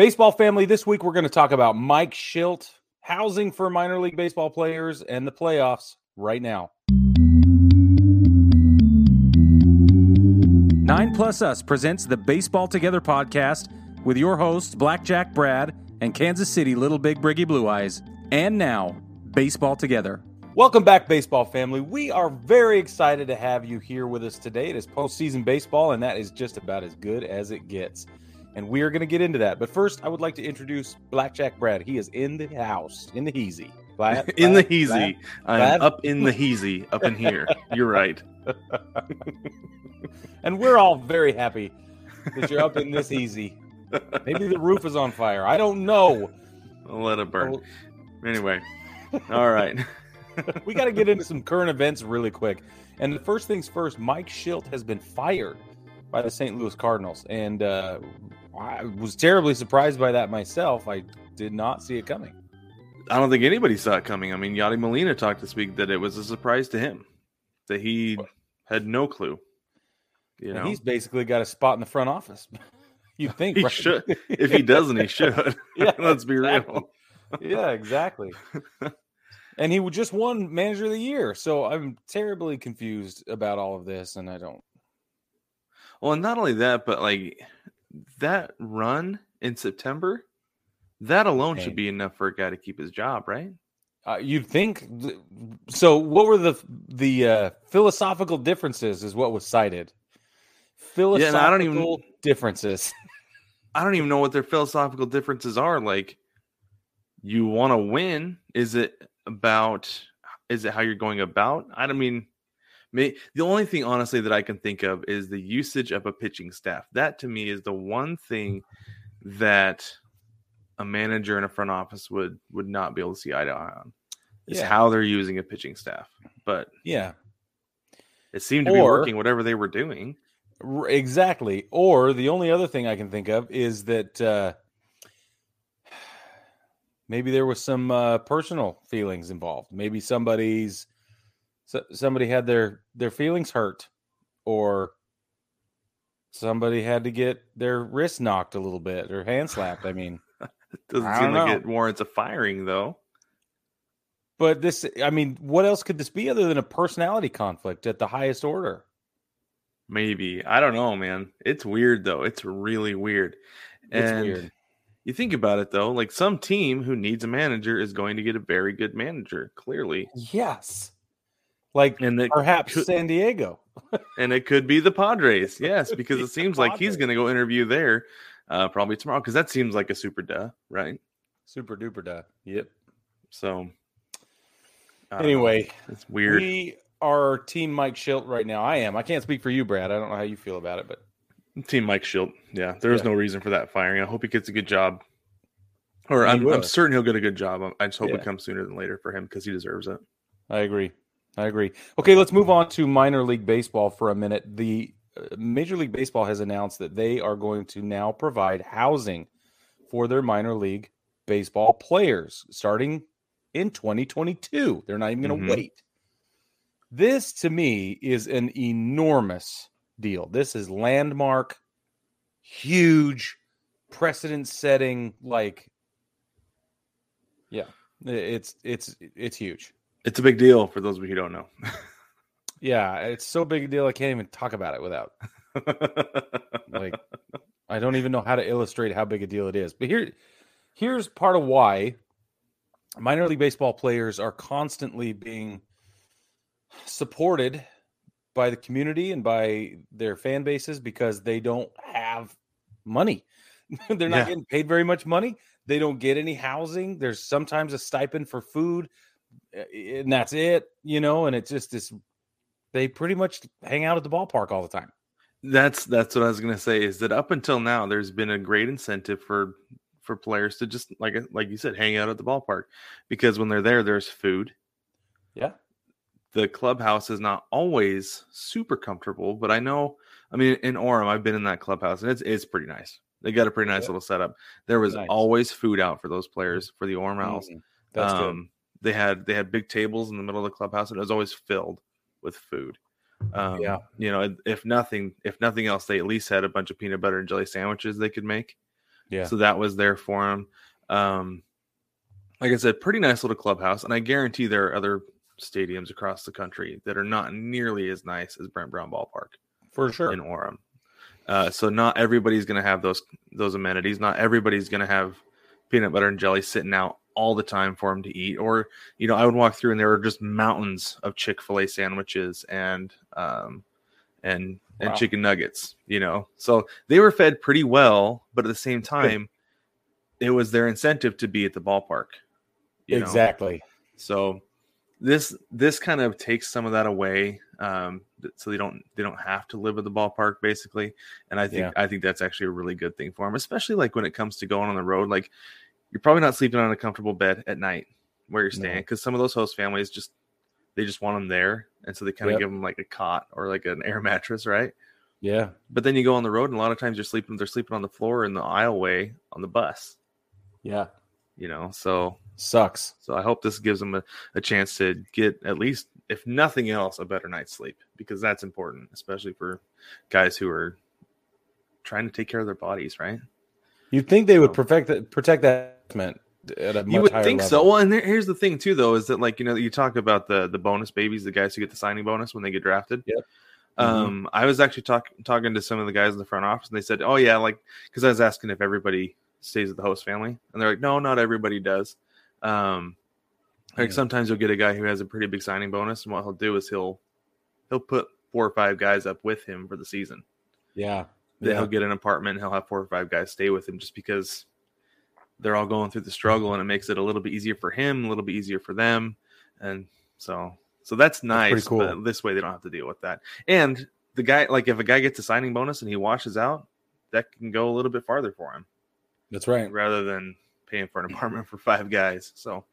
Baseball family, this week we're going to talk about Mike Shildt, housing for minor league baseball players, and the playoffs right now. Nine Plus Us presents the Baseball Together podcast with your hosts, Blackjack Brad and Kansas City Little Big Briggy Blue Eyes. And now, Baseball Together. Welcome back, baseball family. We are very excited to have you here with us today. It is postseason baseball, and that is just about as good as it gets and we are going to get into that. But first, I would like to introduce Blackjack Brad. He is in the house, in the heezy. Glad, in the heezy. I'm up in the heezy, up in here. You're right. and we're all very happy that you're up in this easy. Maybe the roof is on fire. I don't know. I'll let it burn. Oh. Anyway, all right. we got to get into some current events really quick. And the first things first, Mike Shildt has been fired by the St. Louis Cardinals. And uh, I was terribly surprised by that myself. I did not see it coming. I don't think anybody saw it coming. I mean, Yadi Molina talked this week that it was a surprise to him that he had no clue. You know, he's basically got a spot in the front office. you think he right? should? If he doesn't, he should. yeah, let's be exactly. real. yeah, exactly. and he just won Manager of the Year, so I'm terribly confused about all of this, and I don't. Well, and not only that, but like that run in September, that alone should be enough for a guy to keep his job, right? Uh, you'd think. So, what were the the uh, philosophical differences? Is what was cited. Philosophical yeah, I don't even differences. I don't even know what their philosophical differences are. Like, you want to win? Is it about? Is it how you're going about? I don't mean. May, the only thing, honestly, that I can think of is the usage of a pitching staff. That to me is the one thing that a manager in a front office would would not be able to see eye to eye on. Is yeah. how they're using a pitching staff. But yeah, it seemed to or, be working. Whatever they were doing, exactly. Or the only other thing I can think of is that. Uh, maybe there was some uh, personal feelings involved. Maybe somebody's so, somebody had their their feelings hurt or somebody had to get their wrist knocked a little bit or hand slapped. I mean, it doesn't seem like it warrants a firing though. But this, I mean, what else could this be other than a personality conflict at the highest order? Maybe. I don't know, man. It's weird though. It's really weird. It's and weird. You think about it though, like some team who needs a manager is going to get a very good manager, clearly. Yes like and perhaps could, San Diego. and it could be the Padres, yes, because it seems like he's going to go interview there uh, probably tomorrow because that seems like a super duh, right? Super duper duh. Yep. So anyway, it's weird. We are Team Mike Shildt right now. I am. I can't speak for you, Brad. I don't know how you feel about it, but Team Mike Shildt. Yeah, there yeah. no reason for that firing. I hope he gets a good job. Or I'm, I'm, certain he'll get a good job. I just hope yeah. it comes sooner than later for him because he deserves it. I agree. I agree. Okay, let's move on to minor league baseball for a minute. The uh, Major League Baseball has announced that they are going to now provide housing for their minor league baseball players starting in 2022. They're not even going to mm-hmm. wait. This to me is an enormous deal. This is landmark, huge, precedent setting like yeah, it's it's it's huge. It's a big deal for those of you who don't know. yeah, it's so big a deal I can't even talk about it without like I don't even know how to illustrate how big a deal it is. But here here's part of why minor league baseball players are constantly being supported by the community and by their fan bases because they don't have money. They're not yeah. getting paid very much money. They don't get any housing. There's sometimes a stipend for food and that's it, you know, and it's just this they pretty much hang out at the ballpark all the time. That's that's what I was going to say is that up until now there's been a great incentive for for players to just like like you said hang out at the ballpark because when they're there there's food. Yeah. The clubhouse is not always super comfortable, but I know I mean in Orem I've been in that clubhouse and it's it's pretty nice. They got a pretty nice yeah. little setup. There was nice. always food out for those players for the Orem Owlz. Mm-hmm. That's um, good they had they had big tables in the middle of the clubhouse and it was always filled with food um, yeah you know if nothing if nothing else they at least had a bunch of peanut butter and jelly sandwiches they could make Yeah. So that was there for him. Um, like I said, pretty nice little clubhouse, and I guarantee there are other stadiums across the country that are not nearly as nice as Brent Brown Ballpark For sure. in Orem. Uh, so not everybody's going to have those those amenities. Not everybody's going to have peanut butter and jelly sitting out all the time for them to eat. Or you know, I would walk through and there were just mountains of Chick Fil A sandwiches and um, and and chicken nuggets. You know, so they were fed pretty well, but at the same time, it was their incentive to be at the ballpark. you know? exactly. So this this kind of takes some of that away, um, so they don't they don't have to live at the ballpark basically. And I think Yeah. I think that's actually a really good thing for them, especially like when it comes to going on the road. Like you're probably not sleeping on a comfortable bed at night where you're staying because some of those host families just they just want them there, and so they kind of Yep. give them like a cot or like an air mattress, right? Yeah. But then you go on the road, and a lot of times you're sleeping they're sleeping on the floor in the aisleway on the bus, Yeah. you know. So Sucks. so I hope this gives them a, a chance to get at least, if nothing else, a better night's sleep because that's important, especially for guys who are trying to take care of their bodies, right? You'd think they would protect that protect that at a you would think so. Well, and there, here's the thing too, though, is that like you know you talk about the the bonus babies, the guys who get the signing bonus when they get drafted. Yep. Mhm. Um, I was actually talk, talking to some of the guys in the front office, and they said, "Oh yeah, like because I was asking if everybody stays with the host family, and they're like, no, not everybody does. Um, like Yeah. sometimes you'll get a guy who has a pretty big signing bonus, and what he'll do is he'll he'll put four or five guys up with him for the season. Yeah. Then Yeah. he'll get an apartment, and he'll have four or five guys stay with him, just because they're all going through the struggle, and it makes it a little bit easier for him, a little bit easier for them, and so so that's nice. pretty cool. But this way, they don't have to deal with that. And the guy, like, if a guy gets a signing bonus and he washes out, that can go a little bit farther for him That's right. rather than paying for an apartment for five guys. So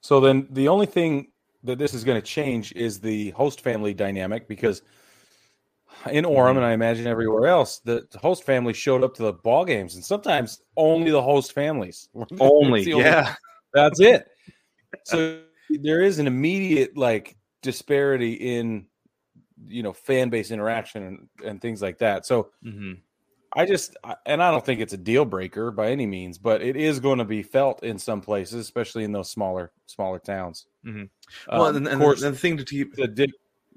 So then the only thing that this is going to change is the host family dynamic because in Orem and I imagine everywhere else, the host family showed up to the ball games and sometimes only the host families. only, only- yeah, That's it. So there is an immediate like disparity in you know fan base interaction and, and things like that. So hmm I just I- and I don't think it's a deal breaker by any means, but it is going to be felt in some places, especially in those smaller smaller towns. Mhm. Um, well, and, of course, the, the thing to keep. the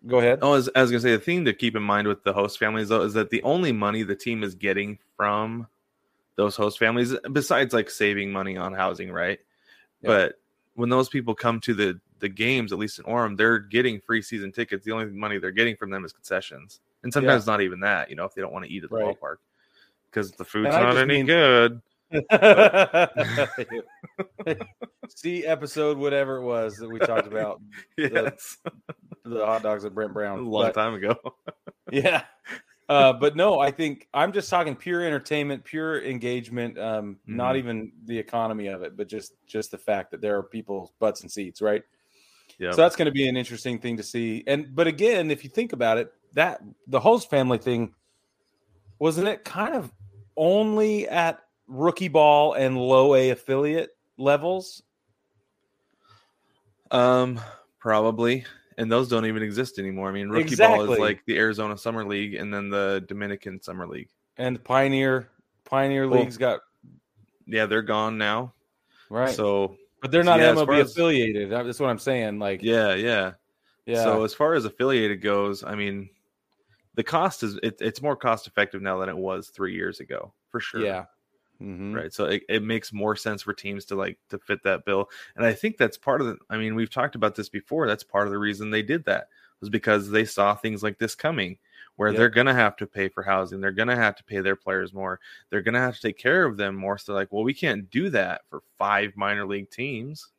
go ahead. Oh, I was, I was gonna say the thing to keep in mind with the host families though is that the only money the team is getting from those host families, besides like saving money on housing, right? Yeah. But when those people come to the the games, at least in Orem, they're getting free season tickets. The only money they're getting from them is concessions, and sometimes not even that. You know, if they don't want to eat at the Right. ballpark because the food's not any mean- good. See episode whatever it was that we talked about Yes, the hot dogs at Brent Brown a long But- time ago. Yeah. Uh, but no, I think I'm just talking pure entertainment, pure engagement. Um, Not Mhm. even the economy of it, but just just the fact that there are people's butts and seats, right? Yeah, So that's going to be an interesting thing to see. And but again, if you think about it, that the host family thing wasn't it kind of only at rookie ball and low A affiliate levels? Um, probably. And those don't even exist anymore. I mean, rookie ball is like the Arizona Summer League and then the Dominican Summer League. And Pioneer Pioneer Well, leagues got Yeah, they're gone now. right, So but they're not yeah, MLB as- affiliated. That's what I'm saying. Like, yeah, yeah. yeah, So as far as affiliated goes, I mean, the cost is it, it's more cost effective now than it was three years ago, for sure. yeah, Mhm. Right. So it, it makes more sense for teams to like to fit that bill. And I think that's part of the I mean, we've talked about this before. That's part of the reason they did that was because they saw things like this coming where Yep. they're gonna have to pay for housing, they're gonna have to pay their players more, they're gonna have to take care of them more. So like, well, we can't do that for five minor league teams.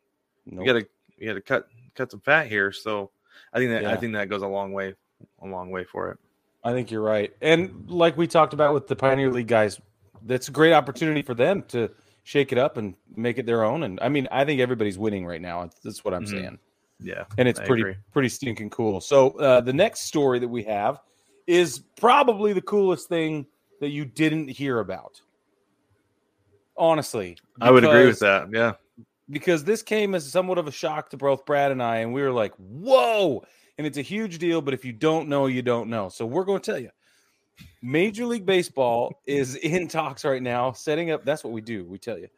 Nope. We gotta we gotta cut cut some fat here. So I think that I think that goes a long way a long way for it. I think you're right. And like we talked about with the Pioneer League guys, that's a great opportunity for them to shake it up and make it their own. And I mean, I think everybody's winning right now. That's what I'm Mhm. saying. Yeah. And it's I pretty agree. pretty stinking cool. So uh, the next story that we have is probably the coolest thing that you didn't hear about. Honestly, I would agree with that. Yeah. because this came as somewhat of a shock to both Brad and I, and we were like, "Whoa!" And it's a huge deal, but if you don't know, you don't know. So we're going to tell you. Major League Baseball is in talks right now, setting up. That's what we do. We tell you,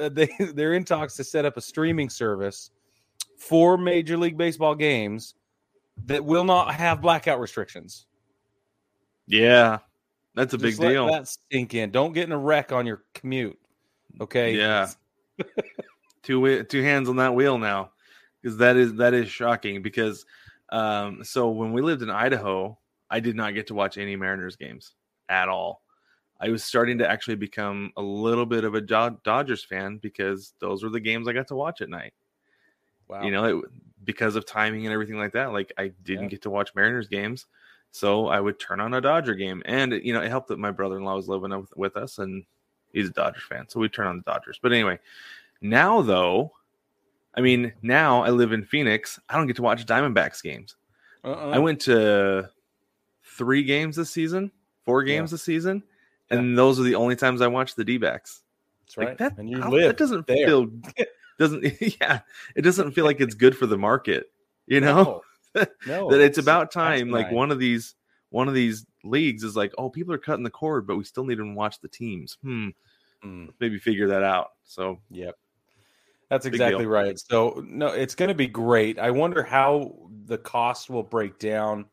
uh, they they're in talks to set up a streaming service for Major League Baseball games that will not have blackout restrictions. Yeah, that's a Just big let deal. That sink in. Don't get in a wreck on your commute. Okay. Yeah. two two hands on that wheel now, because that is that is shocking. Because um, so when we lived in Idaho, I did not get to watch any Mariners games at all. I was starting to actually become a little bit of a Dodgers fan because those were the games I got to watch at night. Wow. You know, it, because of timing and everything like that. Like I didn't Yeah. get to watch Mariners games, so I would turn on a Dodger game, and you know, it helped that my brother-in-law was living with, with us, and he's a Dodgers fan, so we turn on the Dodgers. But anyway, now though, I mean, now I live in Phoenix. I don't get to watch Diamondbacks games. Uh-uh. I went to three games this season, four Yeah. games this season, and those are the only times I watch the D-backs. That's right. Like that, and you live that doesn't there. feel doesn't yeah it doesn't feel like it's good for the market you know No, no, that it's about time like one of these one of these leagues is like oh people are cutting the cord but we still need to watch the teams hmm Mm, maybe figure that out so yep. That's exactly deal. right. So no, it's going to be great. I wonder how the cost will break down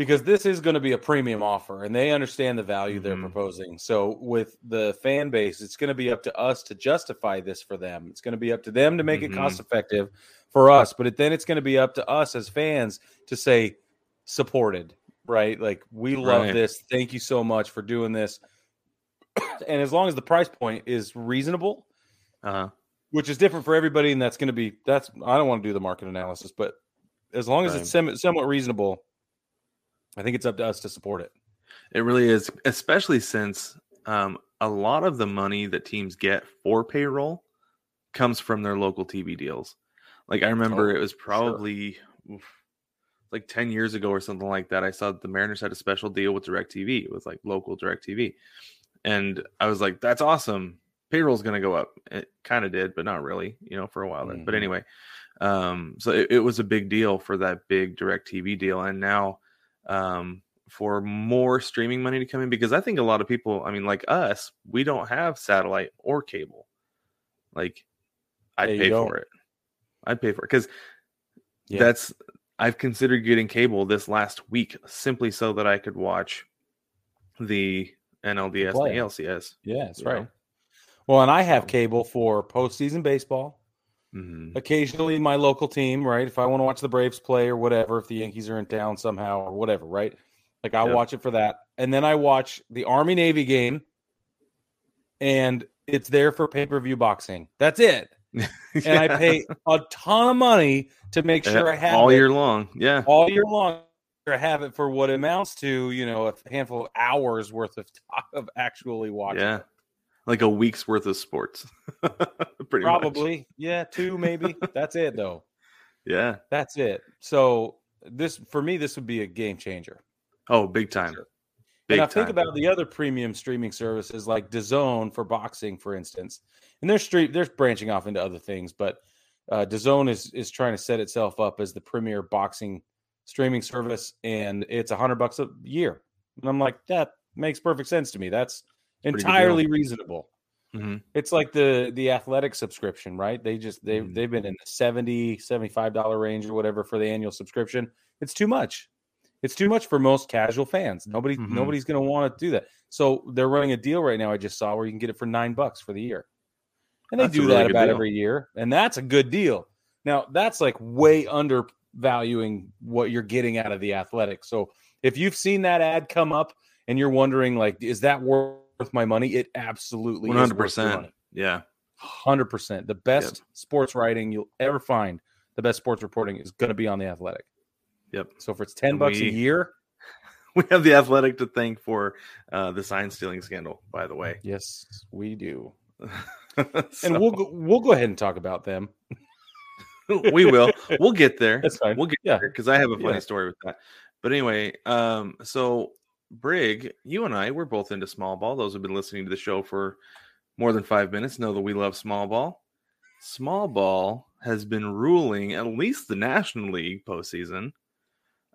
because this is going to be a premium offer and they understand the value they're Mhm. proposing. So with the fan base, it's going to be up to us to justify this for them. It's going to be up to them to make Mhm. it cost effective for us, but it, then it's going to be up to us as fans to say supported, right? Like we love Right. this. Thank you so much for doing this. and as long as the price point is reasonable, uh which is different for everybody, and that's going to be that's I don't want to do the market analysis, but as long as Right. it's somewhat reasonable, I think it's up to us to support it. it really is especially since um a lot of the money that teams get for payroll comes from their local tv deals. Like i remember Oh, it was probably oof, like 10 years ago or something like that i saw the mariners had a special deal with direct tv with like local direct tv and i was like that's awesome. Payroll's going to go up. It kind of did but not really you know for a while there. But anyway um so it, it was a big deal for that big direct tv deal and now um for more streaming money to come in because i think a lot of people i mean like us we don't have satellite or cable like i'd Yeah, pay for it i'd pay for it because Yeah. that's i've considered getting cable this last week simply so that i could watch the nlds and the alcs Yeah, that's right. know? Well, and I have cable for postseason baseball. Mhm. Occasionally, my local team, right? If I want to watch the Braves play or whatever, if the Yankees are in town somehow or whatever, right? Like I'll Yep. watch it for that, and then I watch the Army Navy game, and it's there for pay per view boxing. That's it. and I pay a ton of money to make Yeah, sure I have it all it year long yeah all year long. I have it for what amounts to you know a handful of hours worth of of actually watching. yeah like a week's worth of sports pretty much. probably yeah, two maybe. That's it though. yeah That's it. So this for me, this would be a game changer. oh big time Sure. big and I time think about the other premium streaming services like DAZN for boxing, for instance, and they're street they're branching off into other things, but uh, DAZN is is trying to set itself up as the premier boxing streaming service, and it's a hundred bucks a year. And I'm like, that makes perfect sense to me. That's entirely reasonable. Mhm. It's like the the athletic subscription, right? They just they Mhm. they've been in the 70 75 dollar range or whatever for the annual subscription. It's too much. It's too much for most casual fans. Nobody Mhm. nobody's going to want to do that. So they're running a deal right now I just saw where you can get it for 9 bucks for the year. And they That's do really that about deal. every year, and that's a good deal. Now, that's like way undervaluing what you're getting out of the athletic. So if you've seen that ad come up and you're wondering like is that worth my money? It absolutely is worth your 100% yeah Hundred percent. The best sports writing you'll ever find, the best sports reporting is going to be on the Athletic. Yep. So if it's ten And bucks a year, we have the athletic to thank for uh, the sign stealing scandal by the way yes, we do. So, And we'll go, we'll go ahead and talk about them. we will we'll get there That's fine. we'll get Yeah. there because i have a funny Yeah. story with that but anyway um so brig you and i we're both into small ball those who've been listening to the show for more than five minutes know that we love small ball small ball has been ruling at least the national league postseason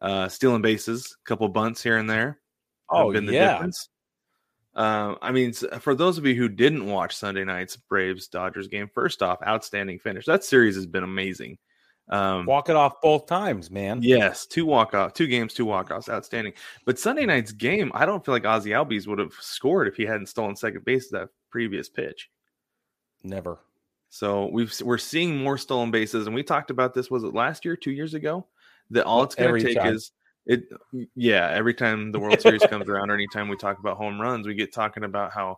uh stealing bases a couple bunts here and there Oh, been the yeah. difference. Um, I mean, for those of you who didn't watch Sunday night's Braves Dodgers game, first off, outstanding finish. That series has been amazing. Um, Walk it off both times, man. yes, two walk off, two games, two walk offs, outstanding. But Sunday night's game, I don't feel like Ozzie Albies would have scored if he hadn't stolen second base that previous pitch. Never. So we've we're seeing more stolen bases, and we talked about this. Was it last year, two years ago? That all it's going to take time. is it. Yeah, every time the World Series comes around, or anytime we talk about home runs, we get talking about how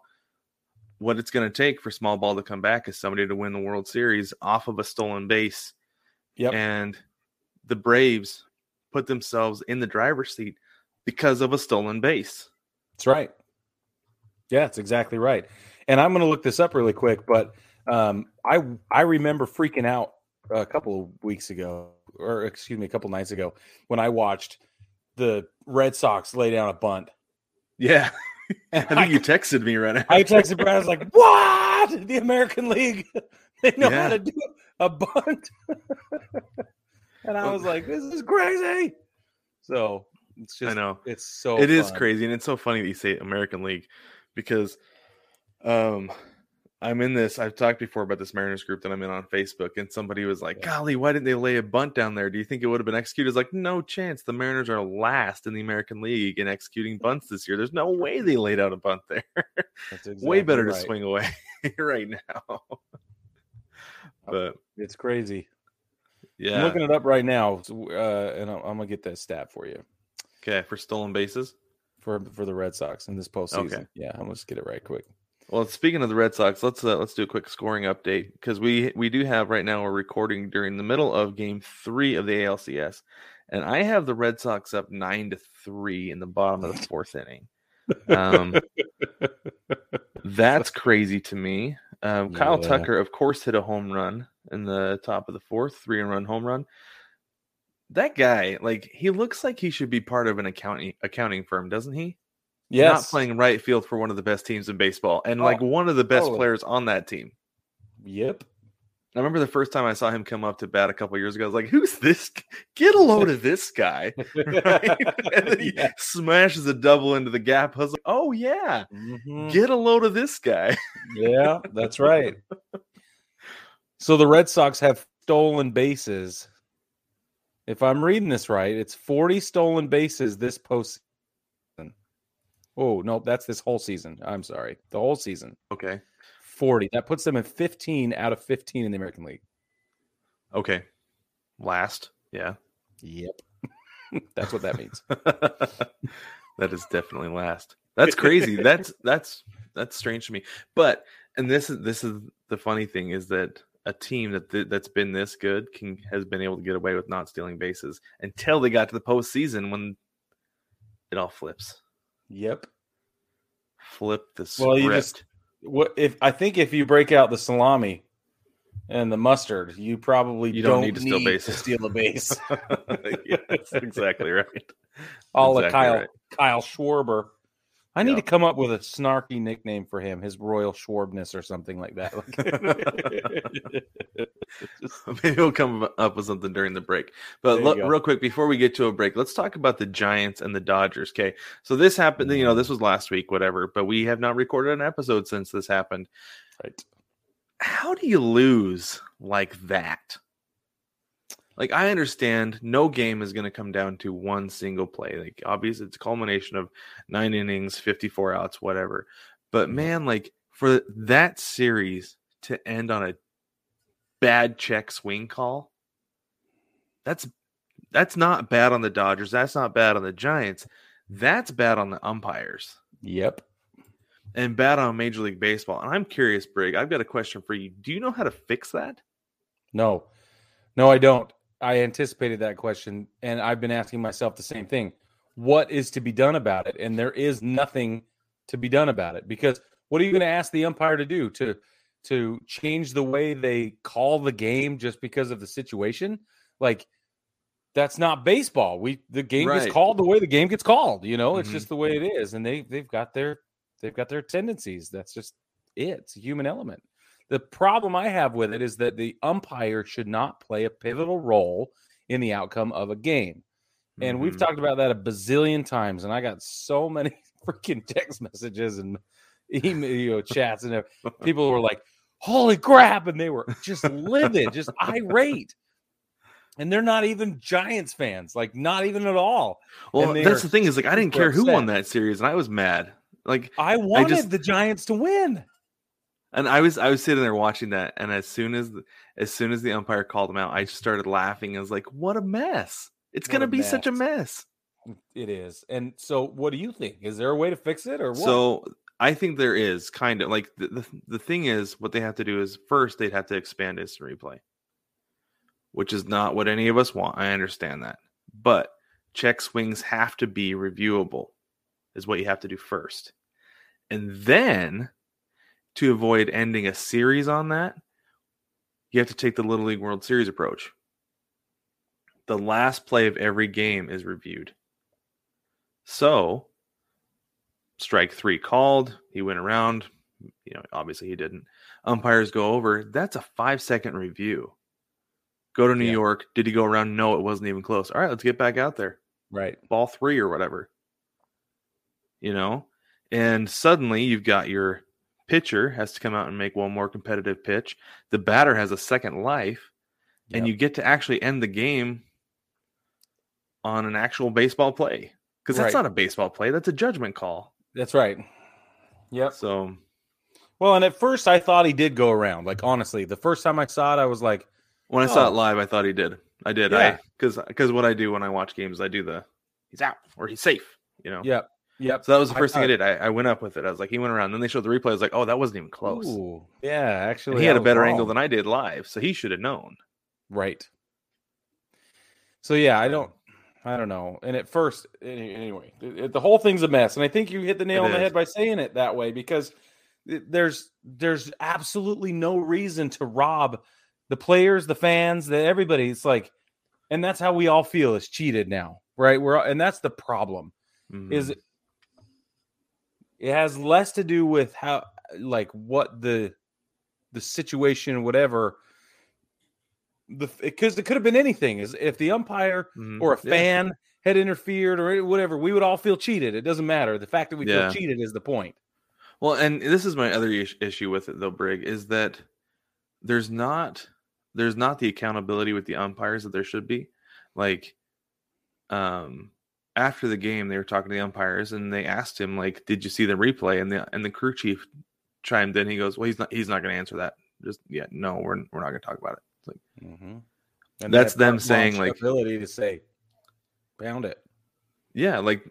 what it's going to take for small ball to come back is somebody to win the World Series off of a stolen base, Yep. and the Braves put themselves in the driver's seat because of a stolen base. That's right. Yeah, that's exactly right. And I'm going to look this up really quick, but um, I I remember freaking out a couple of weeks ago, or excuse me, a couple nights ago, when I watched the Red Sox lay down a bunt. Yeah, I think you texted me right now. I texted Brad. I was like, "What? The American League? They know Yeah. how to do a bunt." and I was like, "This is crazy." So it's just, I know. it's so. it is fun. crazy and it's so funny that you say American League because um I'm in this I've talked before about this Mariners group that I'm in on Facebook and somebody was like, Yeah. "Golly, why didn't they lay a bunt down there? Do you think it would have been executed?" It's like, "No chance. The Mariners are last in the American League in executing bunts this year. There's no way they laid out a bunt there. That's Way exactly better to swing away right now." But It's crazy. I'm yeah. looking it up right now, uh, and I'm, I'm gonna get that stat for you Okay, for stolen bases. for for the Red Sox in this postseason. Okay. Yeah, I'm gonna just get it right quick. Well, speaking of the Red Sox, let's uh, let's do a quick scoring update because we we do have right now we're recording during the middle of Game Three of the ALCS, and I have the Red Sox up nine to three in the bottom of the fourth inning. Um, that's crazy to me. Um, Kyle Yeah. Tucker, of course, hit a home run in the top of the fourth, three and run home run. That guy, like, he looks like he should be part of an accounting accounting firm, doesn't he? Yes. Not playing right field for one of the best teams in baseball, and like one of the best totally. players on that team. Yep. I remember the first time I saw him come up to bat a couple years ago. I was like, "Who's this? Get a load of this guy!" Right? and then he Yeah. smashes a double into the gap. I was like, "Oh yeah, Mhm. get a load of this guy." Yeah, that's right. So the Red Sox have stolen bases. If I'm reading this right, it's 40 stolen bases this postseason. Oh, no, that's this whole season. I'm sorry. The whole season. okay, 40. That puts them in 15 out of 15 in the American League. okay, last, yeah, Yep. that's what that means. that is definitely last. That's crazy. that's that's that's strange to me. But and this is this is the funny thing is that a team that th- that's been this good can has been able to get away with not stealing bases until they got to the postseason when it all flips. Yep. Flip the script. Well, you just- What if I think if you break out the salami and the mustard, you probably You don't, don't need to steal bases. steal a base. exactly right. All Exactly Kyle right. Kyle Schwarber. I need Yeah. to come up with a snarky nickname for him, his Royal Schwarbness or something like that. Maybe we'll come up with something during the break. But lo- real quick, before we get to a break, let's talk about the Giants and the Dodgers. Okay. So this happened, you know, this was last week, whatever, but we have not recorded an episode since this happened. right. How do you lose like that? Like, I understand no game is going to come down to one single play. Like, obviously, it's a culmination of nine innings, 54 outs, whatever. But mm-hmm. man, like, for that series to end on a bad check swing call, that's that's not bad on the Dodgers. That's not bad on the Giants. That's bad on the umpires Yep. and bad on Major League Baseball. And I'm curious, Brig. I've got a question for you. Do you know how to fix that? No. No, I don't. I anticipated that question and I've been asking myself the same thing. What is to be done about it? And there is nothing to be done about it because what are you going to ask the umpire to do to to change the way they call the game just because of the situation? Like that's not baseball. We the game Right. gets called the way the game gets called, you know? It's Mhm. just the way it is and they they've got their they've got their tendencies. That's just it. It's a human element. The problem I have with it is that the umpire should not play a pivotal role in the outcome of a game. And we've Mhm. talked about that a bazillion times, and I got so many freaking text messages and email you know, chats, and everything. people were like, "Holy crap!" and they were just livid, just irate. And they're not even Giants fans, like not even at all. Well, that's the thing is like I didn't care who won that series, and I was mad. Like, I wanted just- the Giants to win. And I was I was sitting there watching that, and as soon as the, as soon as the umpire called him out, I just started laughing. I was like, "What a mess! It's gonna a be such a mess." It is. And so, what do you think? Is there a way to fix it, or what? So I think there is kind of like the, the the thing is what they have to do is first they'd have to expand instant replay, which is not what any of us want. I understand that, but check swings have to be reviewable, is what you have to do first, and then to avoid ending a series on that, you have to take the Little League World Series approach. The last play of every game is reviewed. So strike three called. He went around. You know, obviously he didn't. Umpires go over. That's a five second review. Go to New Yeah. York. Did he go around? No, it wasn't even close. All right, let's get back out there. right. Ball three or whatever. You know? And suddenly you've got your pitcher has to come out and make one more competitive pitch. The batter has a second life, and you get to actually end the game on an actual baseball play. Because that's Right. not a baseball play, that's a judgment call. That's right. Yep. So Well, and at first I thought he did go around. Like honestly, the first time I saw it, I was like, when I saw Oh. it live, I thought he did. I did. Yeah. I because because what I do when I watch games, I do the he's out or he's safe. You know. "Yep, yep." So that was the first thing I did. I, I went up with it. I was like, he went around. Then they showed the replay. I was like, oh, that wasn't even close. Ooh, yeah, actually, And he had a better wrong. angle than I did live, so he should have known. Right. So yeah, I don't, I don't know. And at first, anyway, it, it- the whole thing's a mess. And I think you hit the nail It on the head by saying it that way because there's there's absolutely no reason to rob the players, the fans, the everybody. It's like, and that's how we all feel is cheated now, right? We're and that's the problem. Is Mhm. It, has less to do with how like what the the situation whatever the because it could have been anything is if the umpire Mhm. or a Yeah. fan had interfered or whatever we would all feel cheated it doesn't matter the fact that we Yeah. feel cheated is the point Well, and this is my other is- issue with it though, Brig, is that there's not there's not the accountability with the umpires that there should be. Like um after the game they were talking to the umpires and they asked him like did you see the replay? And the and the crew chief chimed in. He goes well he's not he's not going to answer that just yeah no we're we're not going to talk about it. It's like mm-hmm. and That's them saying, like- ability to say pound it. Yeah like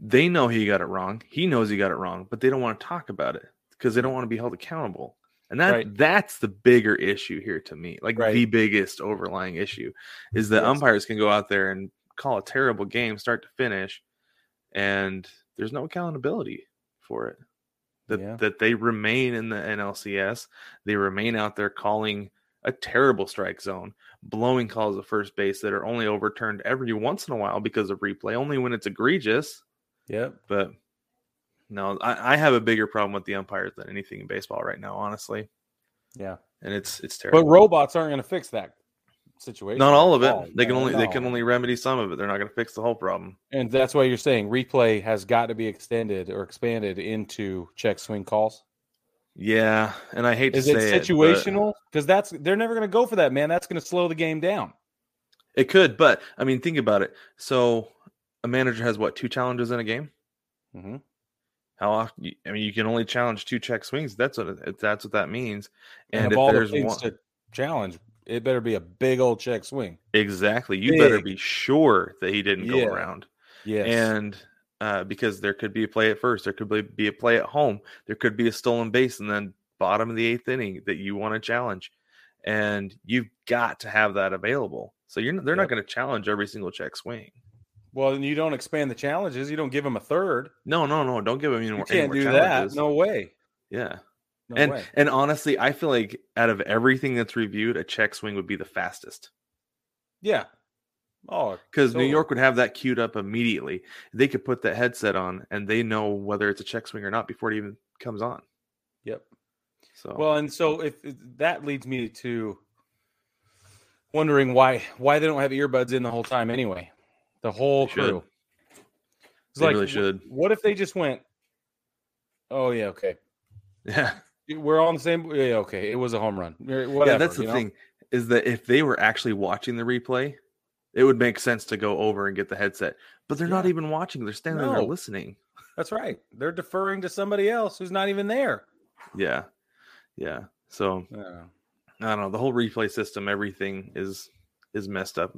they know he got it wrong. He knows he got it wrong but they don't want to talk about it because they don't want to be held accountable. And that Right. that's the bigger issue here to me like Right. the biggest overlying issue is that Yes. umpires can go out there and call a terrible game start to finish and there's no accountability for it that Yeah. that they remain in the NLCS they remain out there calling a terrible strike zone blowing calls at first base that are only overturned every once in a while because of replay only when it's egregious yep but no, I, I have a bigger problem with the umpires than anything in baseball right now, honestly. yeah And it's it's terrible. but robots aren't going to fix that situation Not all of it. all. They can only they can only remedy some of it. They're not going to fix the whole problem. and that's why you're saying replay has got to be extended or expanded into check swing calls Yeah, and I hate Is to it say it, situational? Because that's they're never going to go for that, man. That's going to slow the game down. it could, but I mean, think about it. So a manager has what two challenges in a game? Mm-hmm. How often? I mean, you can only challenge two check swings. That's what that's what that means. And, And, if there's one, to challenge, it better be a big old check swing. exactly, you better be sure that he didn't Yeah. go around. Yes. and uh, because there could be a play at first, there could be, be a play at home, there could be a stolen base, and then bottom of the eighth inning that you want to challenge, and you've got to have that available. So you're they're not going to challenge every single check swing. well, and you don't expand the challenges. You don't give them a third. No, no, no! Don't give them any You more, any can't do challenges. that. No way. Yeah, No and way. and honestly, I feel like out of everything that's reviewed, a check swing would be the fastest Yeah. Oh, because Totally. New York would have that queued up immediately. They could put that headset on, and they know whether it's a check swing or not before it even comes on. yep. So Well, and so if that leads me to wondering why why they don't have earbuds in the whole time anyway. The whole They crew. They like, really should. What if they just went? Oh yeah, okay. Yeah. We're all on the same. Yeah, okay. It was a home run. Yeah, yeah, that's the you know? thing is that if they were actually watching the replay, it would make sense to go over and get the headset. But they're not even watching; they're standing there listening. That's right. They're deferring to somebody else who's not even there. Yeah, yeah. So I don't know. I don't know. The whole replay system, everything is is messed up.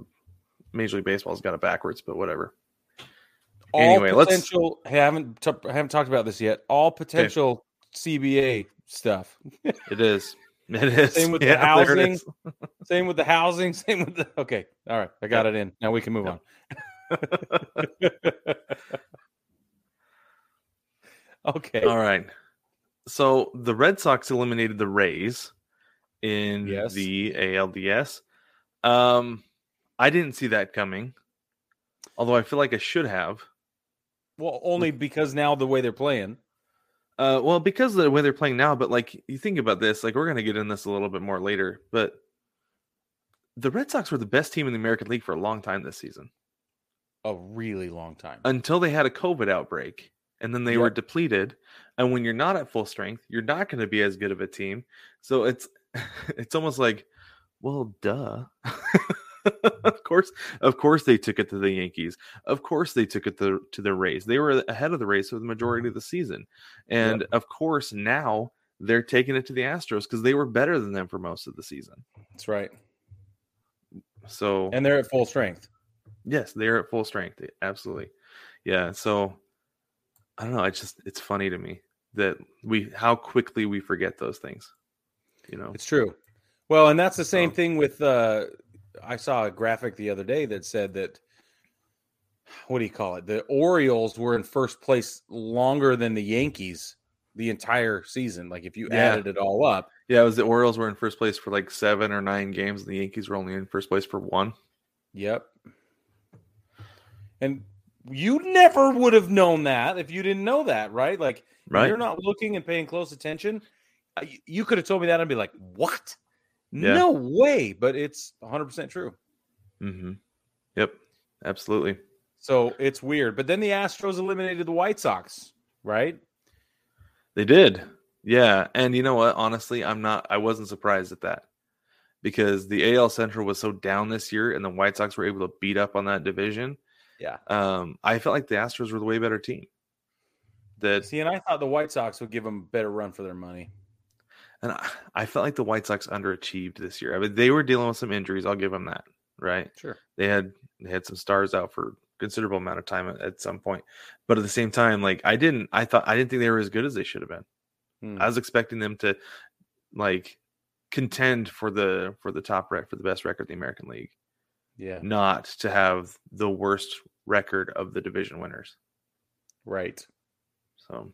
Major League Baseball's got it backwards, but whatever. All Anyway, let's- potential. haven't t- haven't talked about this yet. All potential CBA stuff. It is. It is. Same with the housing. Same with the housing. Same with the. Okay. All right. I got it in. Now we can move Yep. on. okay. All right. So the Red Sox eliminated the Rays in Yes. the ALDS. Um, I didn't see that coming, although I feel like I should have. Well, only because now the way they're playing. Uh, well, because of the way they're playing now, but like you think about this, like we're gonna get in this a little bit more later, but the Red Sox were the best team in the American League for a long time this season A really long time. until they had a COVID outbreak, and then they were depleted. And when you're not at full strength, you're not going to be as good of a team. So it's it's almost like, well, duh. of course, of course, they took it to the Yankees. Of course, they took it to, to the Rays. They were ahead of the Rays for the majority of the season, and of course, now they're taking it to the Astros because they were better than them for most of the season. That's right. So And they're at full strength. Yes, they're at full strength. Absolutely. Yeah. So I don't know. It's just it's funny to me that we how quickly we forget those things. You know. It's true. Well, and that's the same So- thing with uh I saw a graphic the other day that said that what do you call it? The Orioles were in first place longer than the Yankees the entire season. Like if you Yeah. added it all up. Yeah, it was the Orioles were in first place for like seven or nine games, and the Yankees were only in first place for one. Yep. And you never would have known that if you didn't know that, right? Like Right. you're not looking and paying close attention. You could have told me that and be like, "What? Yeah. No way!" But it's 100 percent true. Mm-hmm. Yep. Absolutely. So it's weird. But then the Astros eliminated the White Sox, right? They did. Yeah. And you know what? Honestly, I'm not I wasn't surprised at that. Because the AL Central was so down this year and the White Sox were able to beat up on that division. Yeah. Um, I felt like the Astros were the way better team. That See, and I thought the White Sox would give them a better run for their money. And I, I felt like the White Sox underachieved this year. I mean, they were dealing with some injuries. I'll give them that. Right? Sure. They had they had some stars out for considerable amount of time at, at some point. But at the same time, like I didn't, I thought I didn't think they were as good as they should have been. Hmm. I was expecting them to like contend for the for the top rec for the best record in the American League, Yeah. not to have the worst record of the division winners. Right. So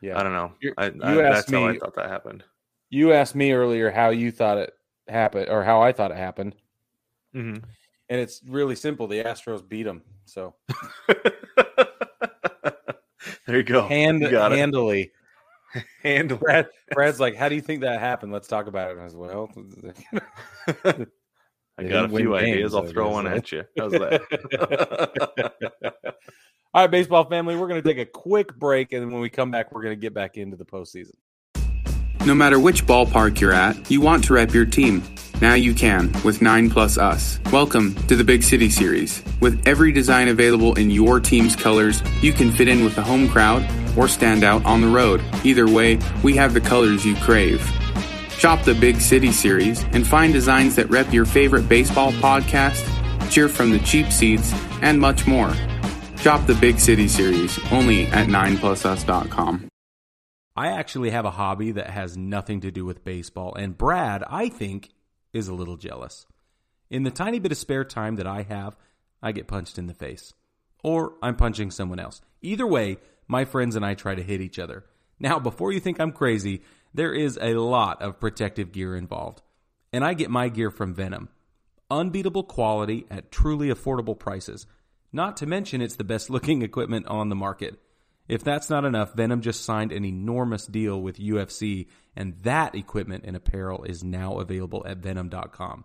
Yeah. I don't know. You're- I, you I, asked that's how I thought that happened. You asked me earlier how you thought it happened or how I thought it happened. Mm-hmm. And it's really simple. The Astros beat them. So there you go. hand, You it. handily. Handle. Brad, Brad's like, How do you think that happened? Let's talk about it. And I was well, I got a few ideas. I'll throw one at you. How's that? All right, baseball family, we're going to take a quick break. And when we come back, we're going to get back into the postseason. No matter which ballpark you're at, you want to rep your team. Now you can with 9 Plus Us. Welcome to the Big City Series. With every design available in your team's colors, you can fit in with the home crowd or stand out on the road. Either way, we have the colors you crave. Shop the Big City Series and find designs that rep your favorite baseball podcast, cheer from the cheap seats, and much more. Shop the Big City Series only at 9plusus.com. I actually have a hobby that has nothing to do with baseball, and Brad, I think, is a little jealous. In the tiny bit of spare time that I have, I get punched in the face. Or I'm punching someone else. Either way, my friends and I try to hit each other. Now, before you think I'm crazy, there is a lot of protective gear involved. And I get my gear from Venum. Unbeatable quality at truly affordable prices. Not to mention, it's the best looking equipment on the market. If that's not enough, Venum just signed an enormous deal with UFC, and that equipment and apparel is now available at venum.com.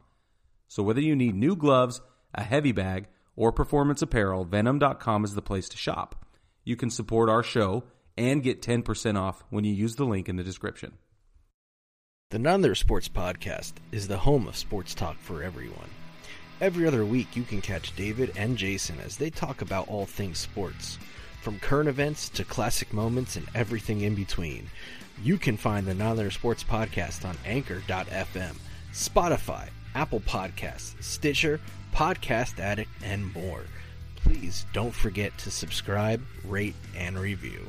So whether you need new gloves, a heavy bag, or performance apparel, venum.com is the place to shop. You can support our show and get 10% off when you use the link in the description. The None Sports Podcast is the home of sports talk for everyone. Every other week, you can catch David and Jason as they talk about all things sports, from current events to classic moments and everything in between. You can find the Non Sports Podcast on Anchor.fm, Spotify, Apple Podcasts, Stitcher, Podcast Addict, and more. Please don't forget to subscribe, rate, and review.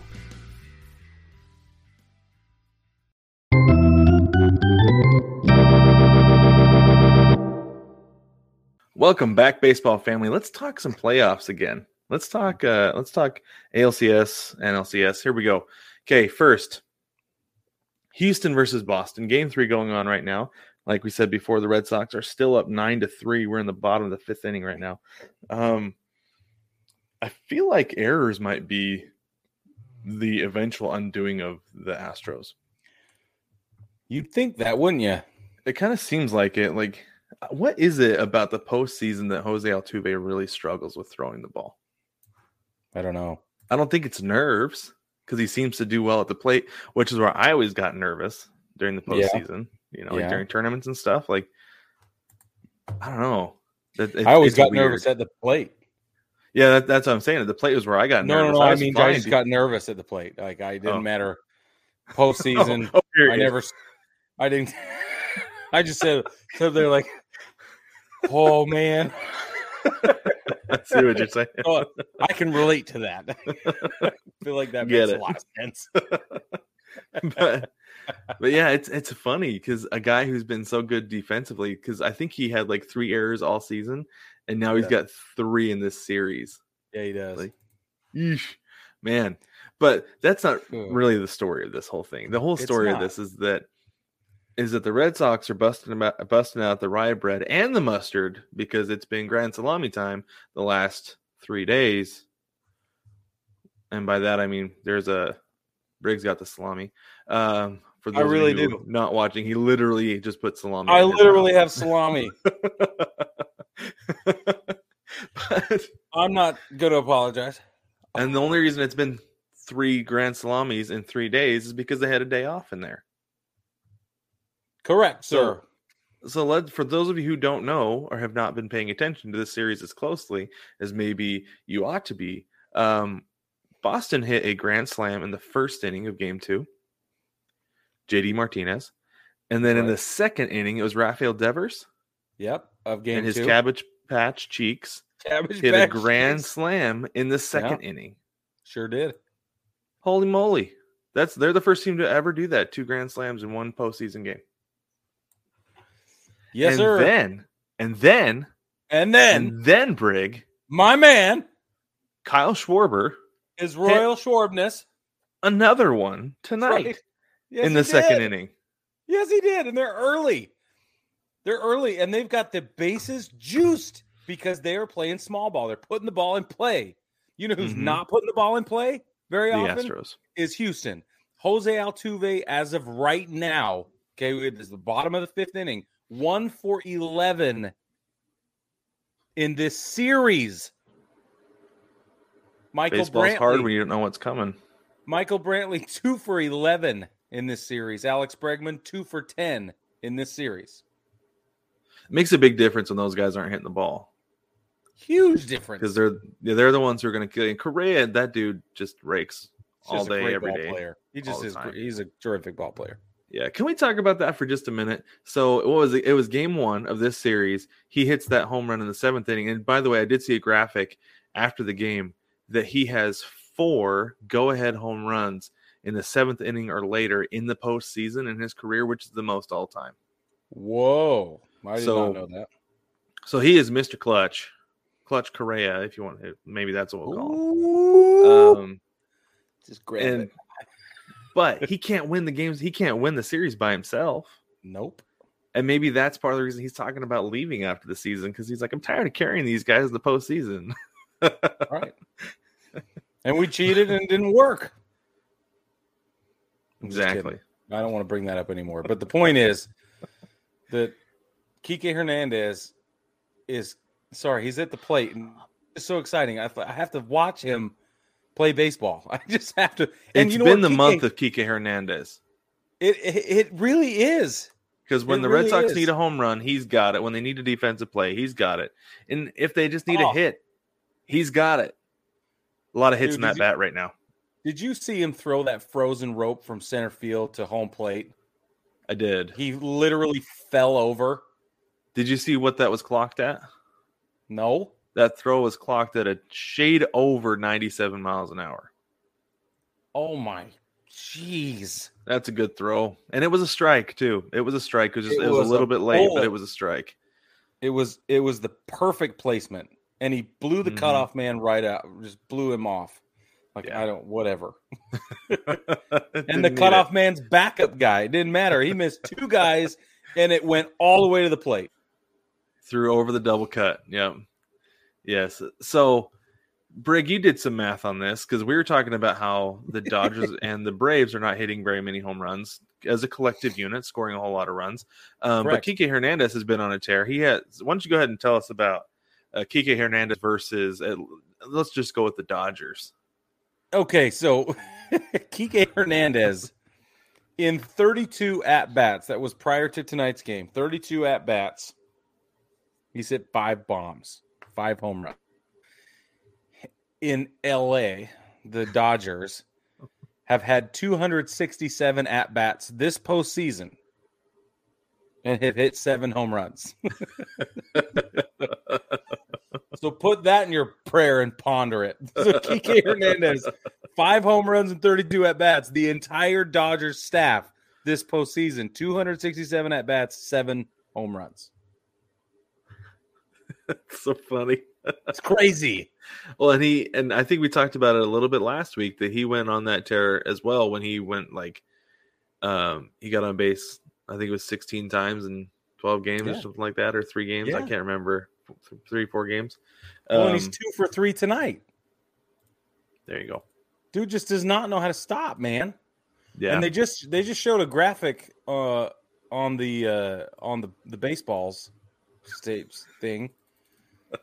Welcome back, baseball family. Let's talk some playoffs again. Let's talk. Uh, let's talk ALCS and LCS. Here we go. Okay, first, Houston versus Boston. Game three going on right now. Like we said before, the Red Sox are still up nine to three. We're in the bottom of the fifth inning right now. Um, I feel like errors might be the eventual undoing of the Astros. You'd think that, wouldn't you? It kind of seems like it. Like Uh, what is it about the postseason that Jose Altuve really struggles with throwing the ball? I don't know. I don't think it's nerves because he seems to do well at the plate, which is where I always got nervous during the postseason. Yeah. You know, like during tournaments and stuff. Like, I don't know. It, I always got weird. nervous at the plate. Yeah, that, that's what I'm saying. The plate was where I got no, nervous. No, no, I, I mean, I just got nervous at the plate. Like, I didn't oh. matter oh, postseason. oh, oh, I never, I didn't. I just said, so they're like, Oh man. I see what you're saying. Oh, I can relate to that. I feel like that Get makes it. a lot of sense. but, but yeah, it's it's funny because a guy who's been so good defensively, because I think he had like three errors all season, and now he's got three in this series. Yeah, he does. Like, eesh, man. But that's not really the story of this whole thing. The whole story of this is that is that the Red Sox are busting out, busting out the rye bread and the mustard because it's been grand salami time the last three days. And by that I mean there's a Briggs got the salami. Um, for those I really do not watching, he literally just put salami. I literally mouth. have salami. but, I'm not going to apologize. And the only reason it's been three grand salamis in three days is because they had a day off in there. Correct, sir. So, so let for those of you who don't know or have not been paying attention to this series as closely as maybe you ought to be, um, Boston hit a grand slam in the first inning of Game Two. JD Martinez, and then right. in the second inning, it was Rafael Devers. Yep, of Game and his two. cabbage patch cheeks cabbage hit patch a grand cheeks. slam in the second inning. Sure did. Holy moly! That's they're the first team to ever do that. Two grand slams in one postseason game. Yes, and sir. Then and then and then and then Brig, my man, Kyle Schwarber, is royal Schwarbness, another one tonight right. yes, in the second did. inning. Yes, he did, and they're early. They're early, and they've got the bases juiced because they are playing small ball. They're putting the ball in play. You know who's mm-hmm. not putting the ball in play very the often? Astros. Is Houston. Jose Altuve, as of right now, okay, it is the bottom of the fifth inning one for 11 in this series. Michael Baseball's Brantley, hard when you don't know what's coming. Michael Brantley, two for 11 in this series. Alex Bregman, two for 10 in this series. It makes a big difference when those guys aren't hitting the ball. Huge difference because they're they're the ones who are going to kill. you. And Correa, that dude just rakes all day, every day. Player. He just is. He's a terrific ball player. Yeah, can we talk about that for just a minute? So what was it? It was game one of this series. He hits that home run in the seventh inning. And by the way, I did see a graphic after the game that he has four go-ahead home runs in the seventh inning or later in the postseason in his career, which is the most all time. Whoa. I did so, not know that. So he is Mr. Clutch. Clutch Correa, if you want to maybe that's what we'll call him. Um, just grab and, it but he can't win the games. He can't win the series by himself. Nope. And maybe that's part of the reason he's talking about leaving after the season because he's like, I'm tired of carrying these guys in the postseason. right. And we cheated and it didn't work. Exactly. I don't want to bring that up anymore. But the point is that Kike Hernandez is sorry, he's at the plate. And it's so exciting. I, I have to watch him play baseball. I just have to. And It's you know been what, the Kike- month of Kike Hernandez. It, it it really is. Because when It the Red Sox is. need a home run, he's got it. When they need a defensive play, he's got it. And if they just need Oh. a hit, he's got it. A lot of hits Dude, in that you- bat right now. Did you see him throw that frozen rope from center field to home plate? I did. He literally fell over. Did you see what that was clocked at? No. That throw was clocked at a shade over 97 miles an hour. Oh my, jeez. That's a good throw. And it was a strike, too. It was a strike. It was, just, It it was was a little a bit late, but it was a strike. It was it was the perfect placement, and he blew the Mhm. cutoff man right out. Just blew him off. Like Yeah. I don't whatever. and the cutoff man's backup guy. It didn't matter. He missed two guys, and it went all the way to the plate. threw over the double cut. Yep. Yes. So, Brig, you did some math on this because we were talking about how the Dodgers and the Braves are not hitting very many home runs as a collective unit, scoring a whole lot of runs. Um, but Kike Hernandez has been on a tear. He has. Why don't you go ahead and tell us about uh, Kike Hernandez versus? Uh, let's just go with the Dodgers. Okay, so Kike Hernandez in 32 at bats, that was prior to tonight's game, 32 at bats, he's hit five bombs, five home runs. In LA, the Dodgers have had 267 at bats this postseason and have hit seven home runs. so put that in your prayer and ponder it. So Kike Hernandez, five home runs and 32 at bats. The entire Dodgers staff this postseason, 267 at bats, seven home runs. so funny. It's crazy. Well, and he and I think we talked about it a little bit last week that he went on that terror as well when he went like um he got on base I think it was 16 times in 12 games or something like that or 3 games I can't remember 3 4 games. Well, and he's Um, two for three tonight. there you go. Dude just does not know how to stop, man. Yeah. And they just they just showed a graphic uh on the uh on the the baseballs states thing.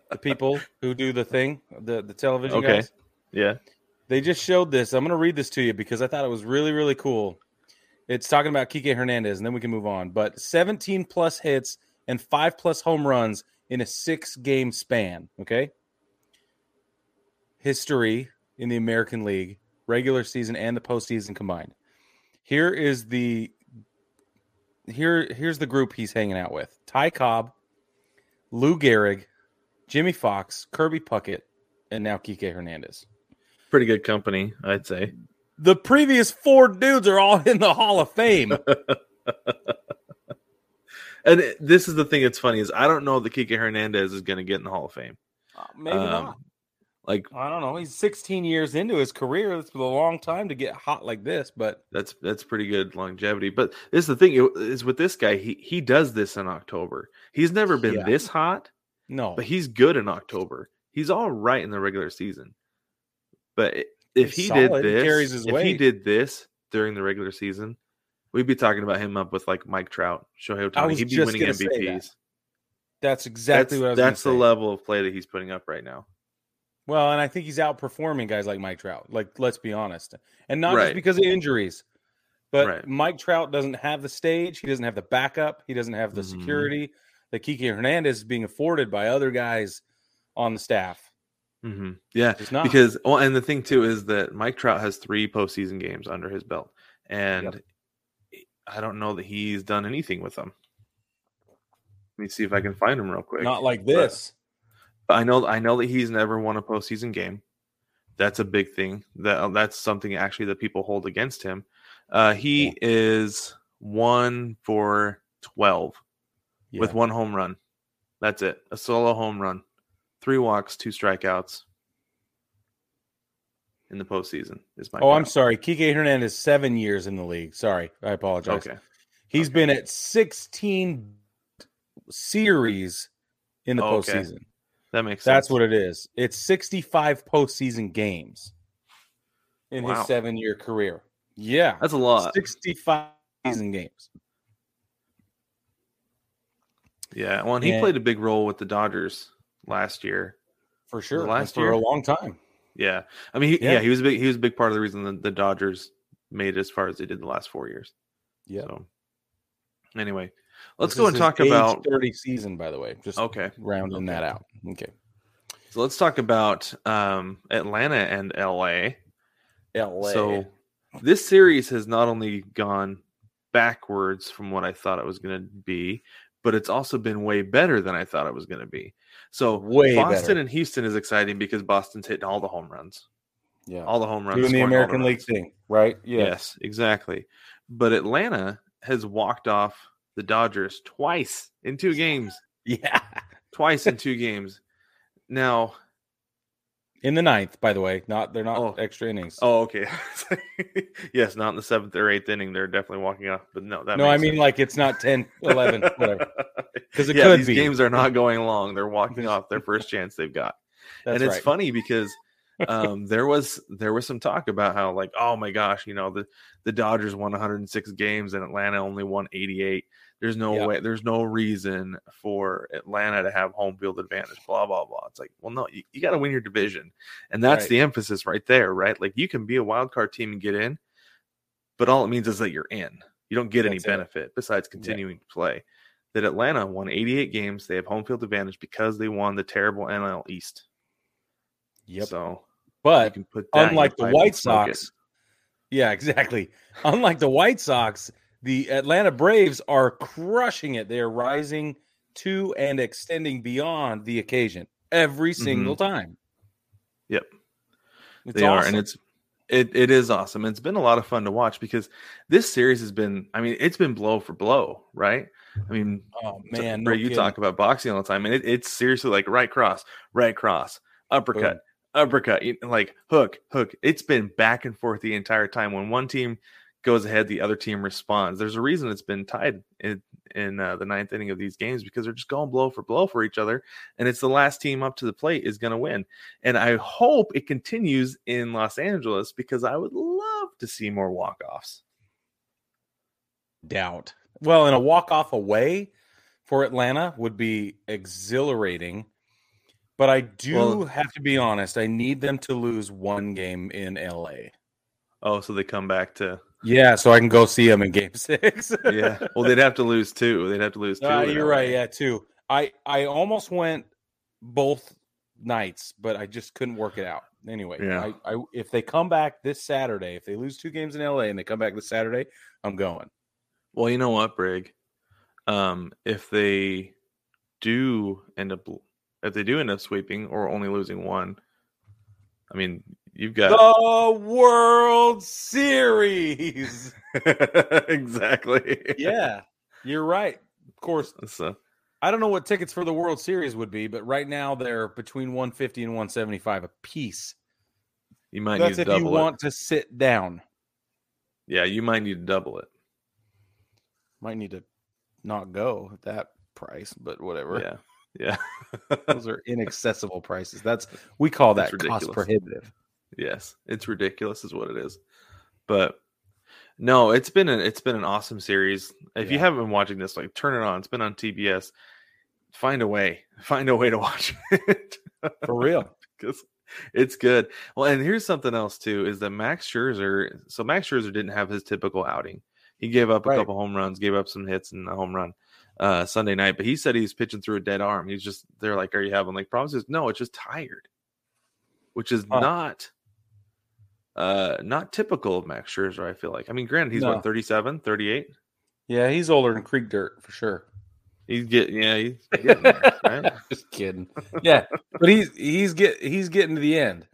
The people who do the thing, the the television Okay. guys. yeah. They just showed this. I'm going to read this to you because I thought it was really, really cool. It's talking about Kike Hernandez, and then we can move on. But 17 plus hits and five plus home runs in a six game span. Okay. History in the American League, regular season and the postseason combined. Here is the here here's the group he's hanging out with: Ty Cobb, Lou Gehrig, Jimmie Foxx, Kirby Puckett, and now Kike Hernandez. Pretty good company, I'd say. The previous four dudes are all in the Hall of Fame. And this is the thing that's funny is I don't know that Kike Hernandez is going to get in the Hall of Fame. Uh, Maybe Um, not. Like I don't know. He's 16 years into his career. It's a long time to get hot like this, but That's that's pretty good longevity. But this is the thing is with this guy, he he does this in October. He's never been Yeah. this hot, no. but he's good in October. He's all right in the regular season. But if He's he did solid. He this, carries his if he did this during the regular season, we'd be talking about him up with like Mike Trout, Shohei Ohtani. He'd be winning that. MVPs. that's exactly that's what I was that's the say. level of play that he's putting up right now. Well, and I think he's outperforming guys like Mike Trout. Like, let's be honest, and not Right. just because of injuries, but Right. Mike Trout doesn't have the stage. He doesn't have the backup. He doesn't have the Mhm. security that Kike Hernandez is being afforded by other guys on the staff. hmm Yeah, because well, and the thing too is that Mike Trout has three postseason games under his belt, and I don't know that he's done anything with them. Let me see if I can find him real quick. not like this. But I know I know that he's never won a postseason game. That's a big thing. That that's something actually that people hold against him. Uh, he is one for twelve with one home run. That's it. A solo home run, three walks, two strikeouts in the postseason. Is my Oh, I'm sorry. Kike Hernandez, seven years in the league. Sorry. I apologize. okay. He's been at 16 series in the Oh, okay. postseason. That makes That's what it is. It's 65 postseason games in Wow. his seven year career. Yeah. That's a lot. 65 season games. Yeah. Well, and he And- played a big role with the Dodgers last year. for sure. last for year? a long time. Yeah, I mean, he, yeah. Yeah. he was a big. He was a big part of the reason that the Dodgers made it as far as they did the last four years. Yeah. So, anyway, let's This go and talk about. 30 season, by the way. Just Okay, rounding Okay. that out. Okay. so let's talk about um, Atlanta and LA. LA. So this series has not only gone backwards from what I thought it was going to be, but it's also been way better than I thought it was going to be. So Way Boston better. and Houston is exciting because Boston's hitting all the home runs, yeah. all the home runs, Doing the American League runs. thing, right? Yeah. Yes, exactly. But Atlanta has walked off the Dodgers twice in two games. Yeah. Twice in two games. Now, In the ninth, by the way. Not they're not Oh. extra innings. oh, okay. yes, not in the seventh or eighth inning. They're definitely walking off. But no, that no, I mean sense. like it's not 10, 11, whatever. Because it yeah, could these be. games are not going long. They're walking off their first chance they've got. That's and it's right. funny because um, there was there was some talk about how like oh my gosh you know the the Dodgers won 106 games and Atlanta only won 88. There's no Yeah. way. There's no reason for Atlanta to have home field advantage. Blah blah blah. It's like well no you, you got to win your division and that's Right. the emphasis right there right. Like you can be a wild card team and get in, but all it means is that you're in. You don't get any That's it. benefit besides continuing to play. That Atlanta won 88 games. They have home field advantage because they won the terrible NL East. Yep. So you but can put that in unlike the White and smoke it. Sox, yeah, exactly. unlike the White Sox, the Atlanta Braves are crushing it. They are rising to and extending beyond the occasion every single time. Mm-hmm. Yep. It's they are, and it's it it is awesome. It's been a lot of fun to watch because this series has been. I mean, it's been blow for blow, right? I mean, oh man, no you kidding. talk about boxing all the time, and it, it's seriously like right cross, right cross, uppercut, uppercut, like hook, hook. It's been back and forth the entire time. When one team goes ahead, the other team responds. There's a reason it's been tied in in uh, the ninth inning of these games because they're just going blow for blow for each other, and it's the last team up to the plate is going to win. And I hope it continues in Los Angeles because I would love to see more walk offs. doubt. Well, in a walk off away for Atlanta would be exhilarating. But I do Well- have to be honest. I need them to lose one game in LA. Oh, so they come back to Yeah, so I can go see them in Game Six. yeah. Well, they'd have to lose two. They'd have to lose two. Uh, you're right. Yeah, too. I I almost went both nights, but I just couldn't work it out. Anyway, Yeah. I, I if they come back this Saturday, if they lose two games in LA and they come back this Saturday, I'm going. Well, you know what, Brig? Um, if they do end up, if they do end up sweeping or only losing one, I mean, you've got The World Series. exactly. yeah, you're right. Of course, So uh, I don't know what tickets for the World Series would be, but right now they're between 150 and 175 a piece. you might That's need if to you double it. want to sit down. Yeah, you might need to double it. Might need to not go at that price, but whatever. Yeah, yeah. Those are inaccessible prices. That's we call that That's cost prohibitive. Yes, it's ridiculous, is what it is. But no, it's been an it's been an awesome series. If you haven't been watching this, like turn it on. It's been on TBS. Find a way. Find a way to watch it. For real. because it's good. Well, and here's something else too: is that Max Scherzer. So Max Scherzer didn't have his typical outing. He gave up a Right. couple home runs, gave up some hits and a home run uh, Sunday night. But he said he's pitching through a dead arm. He's just they're like, "Are you having like problems?" He says, no, it's just tired, which is Huh. not uh not typical of Max Scherzer. I feel like. I mean, granted, he's No. what 37, 38. Yeah, he's older than Creek Dirt for sure. He's getting yeah, he's getting there, right? Just kidding. Yeah, but he's he's get he's getting to the end.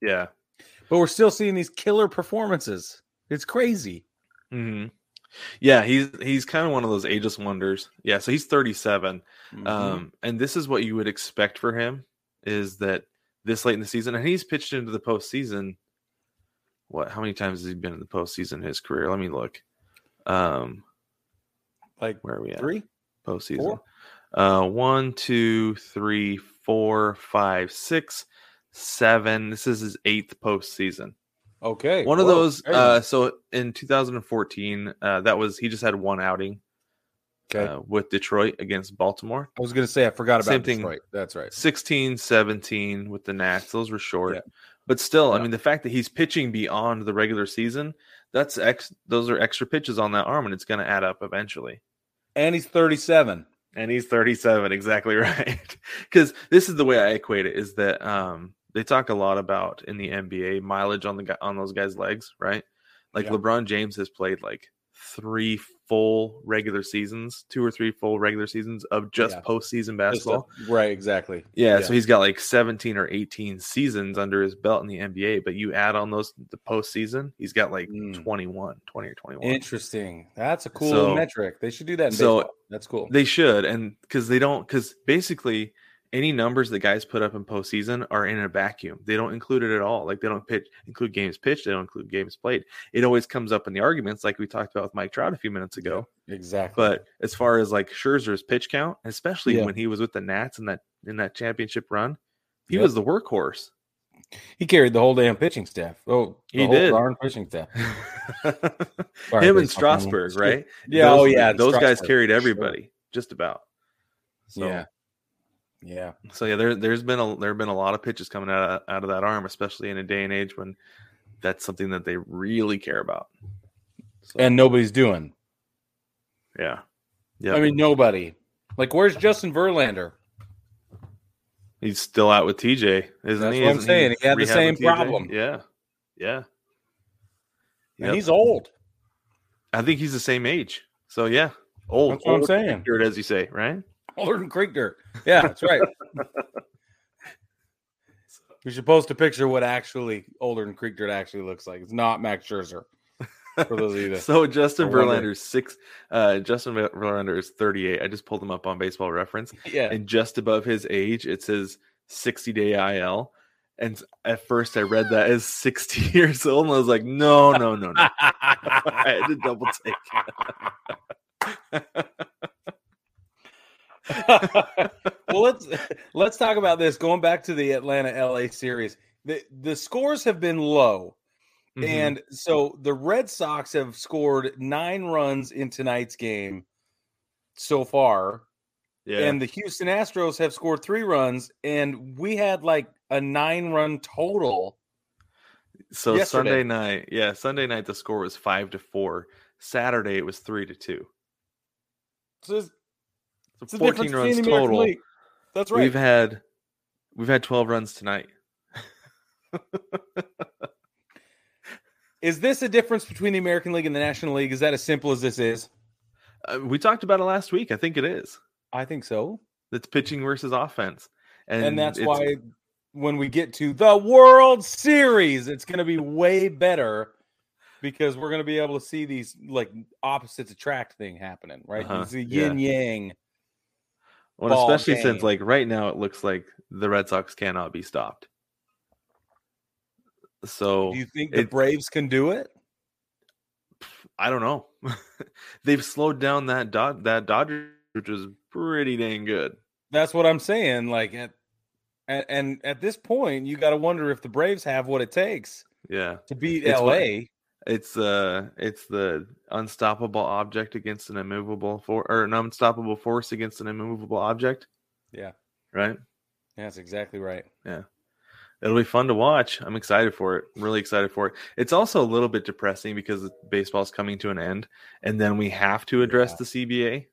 Yeah. But we're still seeing these killer performances. It's crazy. hmm Yeah, he's he's kind of one of those ageless wonders. Yeah, so he's 37. Mhm. Um, and this is what you would expect for him is that this late in the season, and he's pitched into the postseason. What? How many times has he been in the postseason in his career? Let me look. Um, like where are we at? three. postseason. Four? Uh, one, two, three, four, five, six, seven. This is his eighth postseason. Okay, One of whoa, those. Uh, so in 2014, uh, that was he just had one outing. Okay. uh, with Detroit against Baltimore. I was going to say I forgot about Same thing. Detroit. That's right. 16, 17 with the Nats. Those were short. Yeah. But still, I mean, the fact that he's pitching beyond the regular season, that's ex those are extra pitches on that arm, and it's going to add up eventually. And he's 37. And he's 37, exactly right. Because this is the way I equate it is that um, they talk a lot about in the NBA mileage on the guy on those guys' legs, right? Like Yeah. LeBron James has played like three full regular seasons, two or three full regular seasons of just Yeah. postseason Just basketball. a- right, exactly. Yeah, Yeah. so he's got like 17 or 18 seasons under his belt in the NBA, but you add on those the postseason, he's got like Mm. 21, 20 or 21. Interesting. That's a cool So- metric. They should do that in so baseball. That's cool. They should, and because they don't, because basically any numbers that guys put up in postseason are in a vacuum. They don't include it at all. Like they don't pitch, include games pitched. They don't include games played. It always comes up in the arguments, like we talked about with Mike Trout a few minutes ago. exactly. But as far as like Scherzer's pitch count, especially Yeah. when he was with the Nats in that in that championship run, he Yep. was the workhorse. he carried the whole damn pitching staff. Oh, the He whole did. darn pitching staff. Sorry, Him and. Strasburg, right? Yeah. Oh, those, oh, yeah. Those guys carried for sure. everybody, just about. So, Yeah. Yeah. So yeah, there there's been a there have been a lot of pitches coming out of, out of that arm, especially in a day and age when that's something that they really care about. So, And nobody's doing. yeah, yeah. I mean, nobody. Like, where's Justin Verlander? he's still out with TJ, isn't That's he? what I'm Isn't saying. He had the same problem. Yeah, yeah. And Yep. he's old. I think he's the same age. So yeah, old. That's what I'm old saying. dirt, as you say, right? Older than Creek Dirt. Yeah, that's right. You're supposed to picture what actually older than Creek Dirt actually looks like. It's not Max Scherzer. For those of you that So Justin I wonder. Verlander's six. Uh, Justin Verlander is 38. I just pulled him up on Baseball Reference. yeah. and just above his age it says 60 day IL. And at first I read that as 60 years old, and I was like, no, no, no, no. I had to double take. well, let's let's talk about this. Going back to the Atlanta LA series, the the scores have been low, Mhm. and so the Red Sox have scored nine runs in tonight's game so far, yeah, and the Houston Astros have scored three runs, and we had like a nine run total. so yesterday. Sunday night, yeah, Sunday night the score was five to four. Saturday it was three to two. So So it's 14 runs between the American total. League. That's right. We've had we've had 12 runs tonight. Is this a difference between the American League and the National League? Is that as simple as this is? Uh, we talked about it last week. I think it is. I think so. It's pitching versus offense. And, and that's why when we get to the World Series, it's going to be way better because we're going to be able to see these like opposites attract thing happening, right? Uh-huh, It's the yeah. yin yang. Well, ball especially since like right now it looks like the Red Sox cannot be stopped. So Do you think the Braves can do it? I don't know. They've slowed down that Dod- that Dodgers, which is pretty dang good. That's what I'm saying. Like at and, and at this point, you got to wonder if the Braves have what it takes Yeah, to beat It's LA. It's uh it's the unstoppable object against an immovable for or an unstoppable force against an immovable object. Yeah. Right. That's exactly right. Yeah. It'll be fun to watch. I'm excited for it. I'm really excited for it. It's also a little bit depressing because baseball's coming to an end, and then we have to address Yeah. the CBA.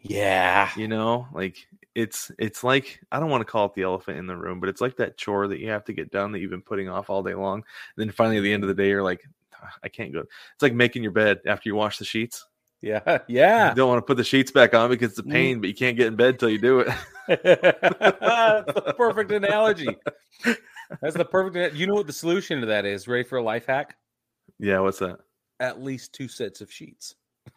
Yeah. You know, like it's it's like I don't want to call it the elephant in the room, but it's like that chore that you have to get done that you've been putting off all day long. And then finally, at the end of the day, you're like, "Ah, I can't go. It's like making your bed after you wash the sheets. Yeah. Yeah. You don't want to put the sheets back on because it's a Mm. pain, but you can't get in bed till you do it. That's the perfect analogy. That's the perfect. You know what the solution to that is? Ready for a life hack? yeah, what's that? At least two sets of sheets.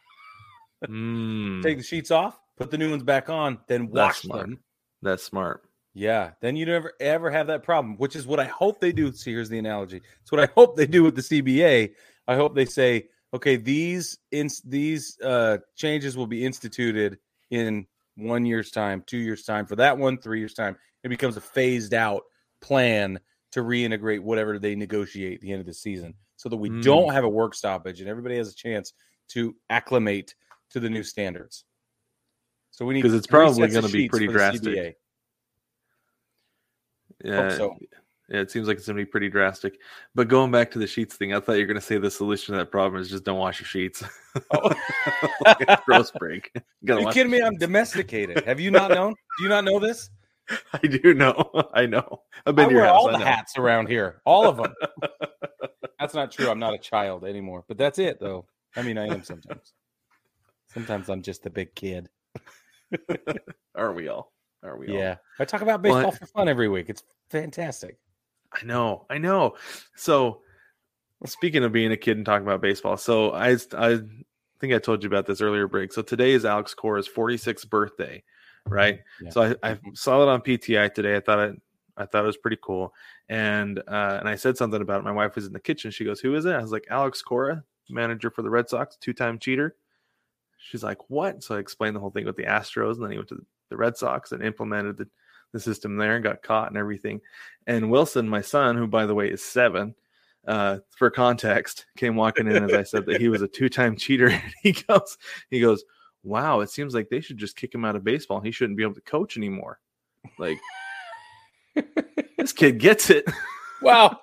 Mm, Take the sheets off, put the new ones back on, then wash smart. them. that's smart. Yeah, then you never ever have that problem, which is what I hope they do. See, here's the analogy. It's what I hope they do with the CBA. I hope they say, okay, these ins these uh, changes will be instituted in one year's time, two years time. For that one, three years time, it becomes a phased out plan to reintegrate whatever they negotiate at the end of the season, so that we Mm. don't have a work stoppage and everybody has a chance to acclimate to the new standards. So we need because it's probably gonna be pretty drastic. Yeah, so. yeah, it seems like it's gonna be pretty drastic. But going back to the sheets thing, I thought you were gonna say the solution to that problem is just don't wash your sheets. Oh. like gross break. Are you kidding me? your I'm domesticated. Have you not known? Do you not know this? I do know. I know. I've been I your wear house. all I the hats around here, all of them. that's not true. I'm not a child anymore, but that's it, though. I mean, I am sometimes. Sometimes I'm just a big kid. Are we all? Are we all? Yeah, I talk about baseball What? for fun every week. It's fantastic. I know, I know. So, speaking of being a kid and talking about baseball, so I, I think I told you about this earlier, break. So today is Alex Cora's 46th birthday, right? Yeah. So I, I saw it on PTI today. I thought it, I thought it was pretty cool, and uh, and I said something about it. My wife was in the kitchen. She goes, "Who is it?" I was like, "Alex Cora, manager for the Red Sox, two-time cheater." She's like, "What?" So I explained the whole thing with the Astros, and then he went to the, Red Sox and implemented the, the system there and got caught and everything. And Wilson, my son, who by the way is seven, uh, for context, came walking in as I said that he was a two-time cheater. And he goes, he goes, "Wow, it seems like they should just kick him out of baseball. He shouldn't be able to coach anymore." Like this kid gets it. Wow.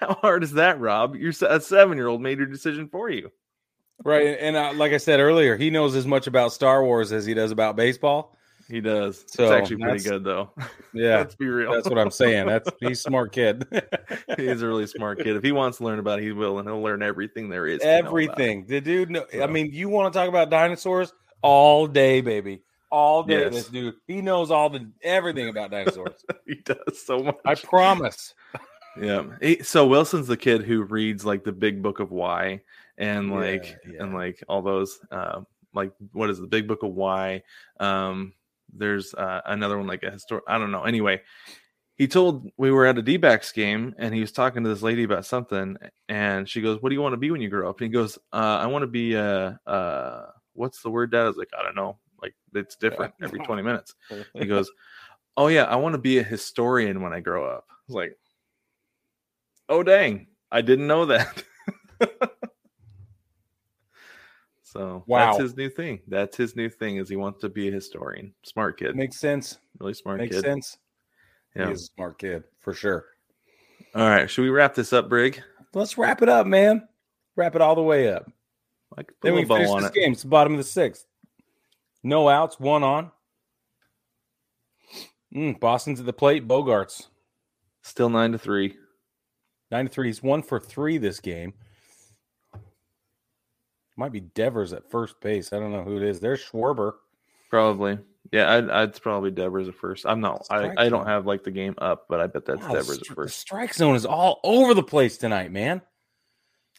How hard is that, Rob? You're a seven-year-old made your decision for you. Right. And uh, like I said earlier, he knows as much about Star Wars as he does about baseball. He does. So, it's actually pretty good, though. Yeah. Let's be real. That's what I'm saying. That's he's a smart kid. He's a really smart kid. If he wants to learn about it, he will, and he'll learn everything there is. to know about. Everything. The dude know, I mean, you want to talk about dinosaurs all day, baby. All day. Yes. This dude. He knows all the everything about dinosaurs. He does so much. I promise. Yeah. He- so Wilson's the kid who reads like the Big Book of Why and like yeah. and like all those um like what is the Big Book of Why? Um there's uh, another one like a historic I don't know. Anyway, he told we were at a D-backs game and he was talking to this lady about something and she goes, "What do you want to be when you grow up?" And he goes, uh, "I want to be uh uh what's the word dad?" I was like, "I don't know." Like it's different every 20 minutes. He goes, "Oh yeah, I want to be a historian when I grow up." I was like, "Oh dang, I didn't know that." so Wow. that's his new thing. That's his new thing is he wants to be a historian. Smart kid, Makes sense. really smart Makes kid. sense. Yeah. He is a smart kid for sure. All right, should we wrap this up, Brig? Let's wrap it up, man. Wrap it all the way up. Put Then we finish this it. game. It's the bottom of the sixth. No outs, one on. Mm, Boston's at the plate. Bogaerts. Still nine to three. Nine to three. He's one for three this game. Might be Devers at first base. I don't know who it is. There's Schwarber. Probably. Yeah, I'd, I'd probably Devers at first. I'm not. I, Strike I don't have like the game up, but I bet that's Wow, Devers stri- at the first. strike zone is all over the place tonight, man.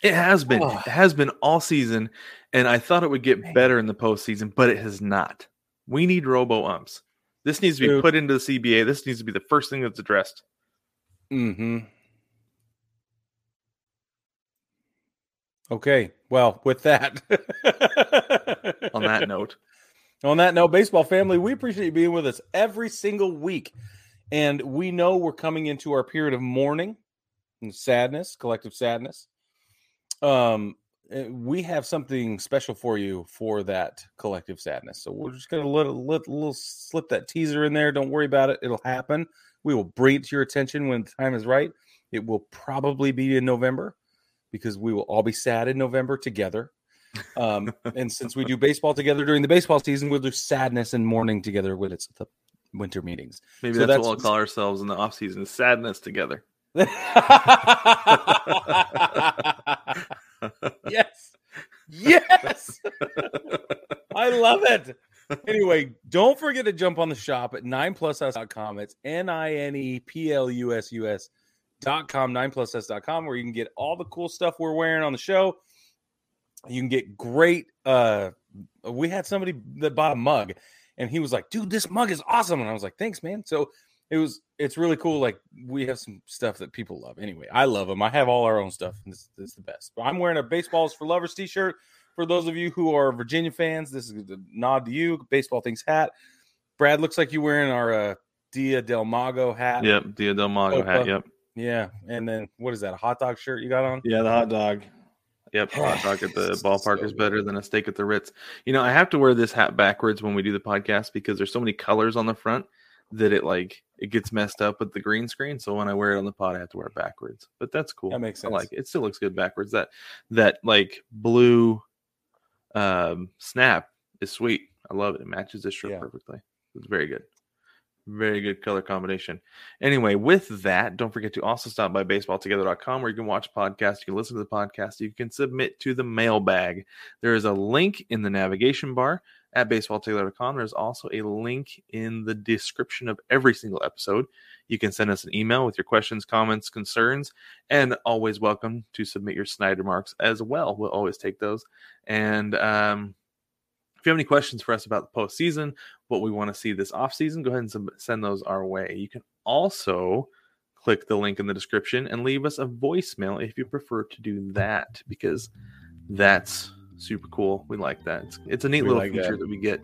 It has been. Oh. It has been all season, and I thought it would get Man. better in the postseason, but it has not. We need robo umps. This needs to be Dude. put into the CBA. This needs to be the first thing that's addressed. Mm-hmm. Okay. Well, with that. On that note, On that note, baseball family, we appreciate you being with us every single week. And we know we're coming into our period of mourning and sadness, collective sadness. Um, eh, we have something special for you for that collective sadness. So we're just gonna let a little slip that teaser in there. Don't worry about it; it'll happen. We will bring it to your attention when the time is right. It will probably be in November because we will all be sad in November together. Um, and since we do baseball together during the baseball season, we'll do sadness and mourning together when it's the winter meetings. maybe So that's, that's- what we'll call ourselves in the off season: sadness together. yes. Yes. I love it. Anyway, don't forget to jump on the shop at 9plusus.com. It's N I N E P L U S U S com, 9plusus.com, where you can get all the cool stuff we're wearing on the show. You can get great. Uh, we had somebody that bought a mug and he was like, dude, this mug is awesome. And I was like, thanks, man. So it was, it's really cool. Like we have some stuff that people love. Anyway, I love them. I have all our own stuff. And this, this is the best. But I'm wearing a Baseballs for Lovers t shirt. For those of you who are Virginia fans, this is a nod to you. Baseball Things hat. Brad looks like you're wearing our uh, Dia Del Mago hat. Yep, Dia Del Mago hat. Yep. Yeah. And then what is that? A hot dog shirt you got on? Yeah, the hot dog. Yep, hot dog at the ballpark so is better than a steak at the Ritz. You know, I have to wear this hat backwards when we do the podcast because there's so many colors on the front that it like it gets messed up with the green screen. So when I wear it on the pod, I have to wear it backwards. But that's cool. That makes sense. I like it. It still looks good backwards. That that like blue um snap is sweet. I love it. It matches this shirt yeah. perfectly. It's very good. Very good color combination. Anyway, with that, don't forget to also stop by baseballtogether.com where you can watch podcasts, you can listen to the podcast, you can submit to the mailbag. There is a link in the navigation bar at baseballtogether.com. There's also a link in the description of every single episode. You can send us an email with your questions, comments, concerns, and always welcome to submit your Snyder marks as well. We'll always take those. And um, if you have any questions for us about the postseason, what we want to see this offseason, go ahead and send those our way. You can also click the link in the description and leave us a voicemail if you prefer to do that because that's super cool. We like that. It's, it's a neat we little like feature that. that. we get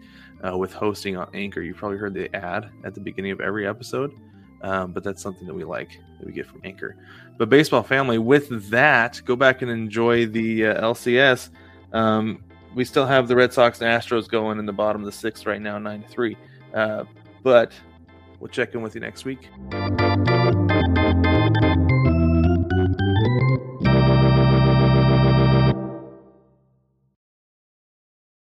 uh, with hosting on Anchor. You've probably heard the ad at the beginning of every episode, um, but that's something that we like that we get from Anchor. But baseball family, with that, go back and enjoy the uh, LCS. Um, we still have the Red Sox and Astros going in the bottom of the sixth right now, nine three. Uh, but we'll check in with you next week.